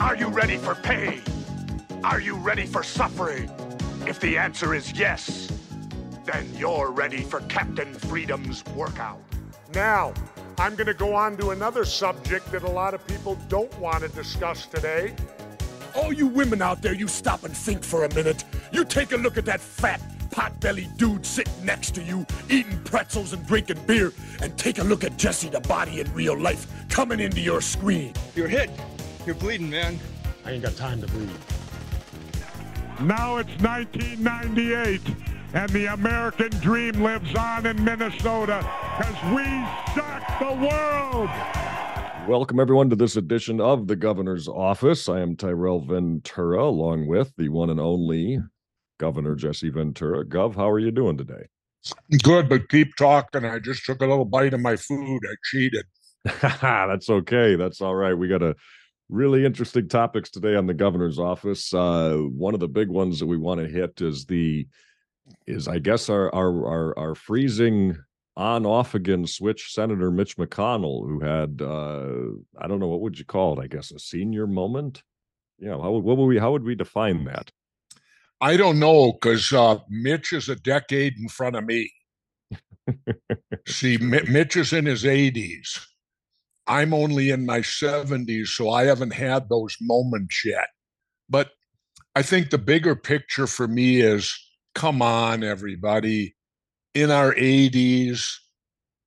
Are you ready for pain? Are you ready for suffering? If the answer is yes, then you're ready for Captain Freedom's workout. Now, I'm going to go on to another subject that a lot of people don't want to discuss today. All you women out there, you stop and think for a minute. You take a look at that fat, pot-bellied dude sitting next to you, eating pretzels and drinking beer, and take a look at Jesse the body in real life coming into your screen. You're hit. You're bleeding, man. I ain't got time to bleed. Now it's 1998, and the American dream lives on in Minnesota because we shock the world. Welcome, everyone, to this edition of the Governor's Office. I am Tyrel Ventura, along with the one and only Governor Jesse Ventura. Gov, how are you doing today? Good, but keep talking. I just took a little bite of my food. I cheated. That's okay. That's all right. We got a really interesting topics today on the governor's office. Uh, one of the big ones that we want to hit is the is I guess our our our, our freezing on off again switch Senator Mitch McConnell, who had uh, I don't know what would you call it? I guess a senior moment. Yeah, how would what would we how would we define that? I don't know because uh, Mitch is a decade in front of me. See, M- Mitch is in his 80s. I'm only in my 70s, so I haven't had those moments yet. But I think the bigger picture for me is come on, everybody. In our 80s,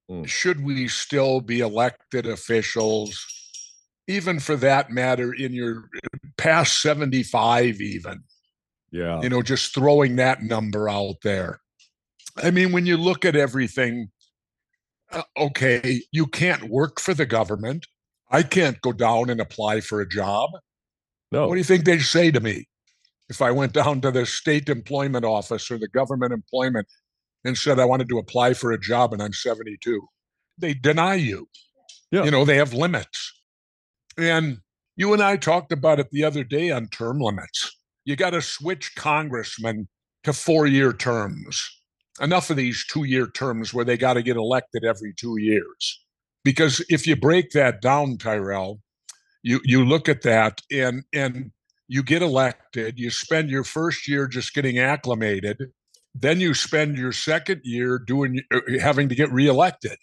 Mm. should we still be elected officials? Even for that matter, in your past 75, even Yeah, you know, just throwing that number out there. I mean, when you look at everything, Uh, okay, you can't work for the government. I can't go down and apply for a job. no, What do you think they'd say to me if I went down to the state employment office or the government employment and said I wanted to apply for a job and I'm 72? They deny you. Yeah. You know, they have limits. And you and I talked about it the other day on term limits. You got to switch congressmen to four year terms. Enough of these two year terms where they got to get elected every two years. Because if you break that down, Tyrel, you you look at that and and you get elected you spend your first year just getting acclimated then you spend your second year doing uh, having to get reelected.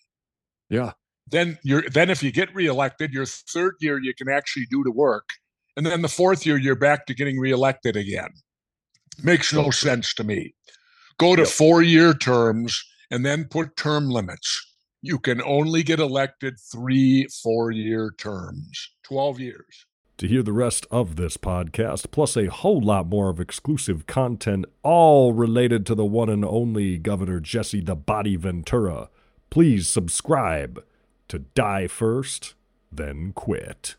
Yeah, then you're then if you get reelected your third year you can actually do the work and then the fourth year you're back to getting reelected again. Makes no sense to me go to Yep. four year terms and then put term limits you can only get elected three four year terms 12 years To hear the rest of this podcast, plus a whole lot more of exclusive content, all related to the one and only Governor Jesse the Body Ventura, please subscribe to Die First, Then Quit.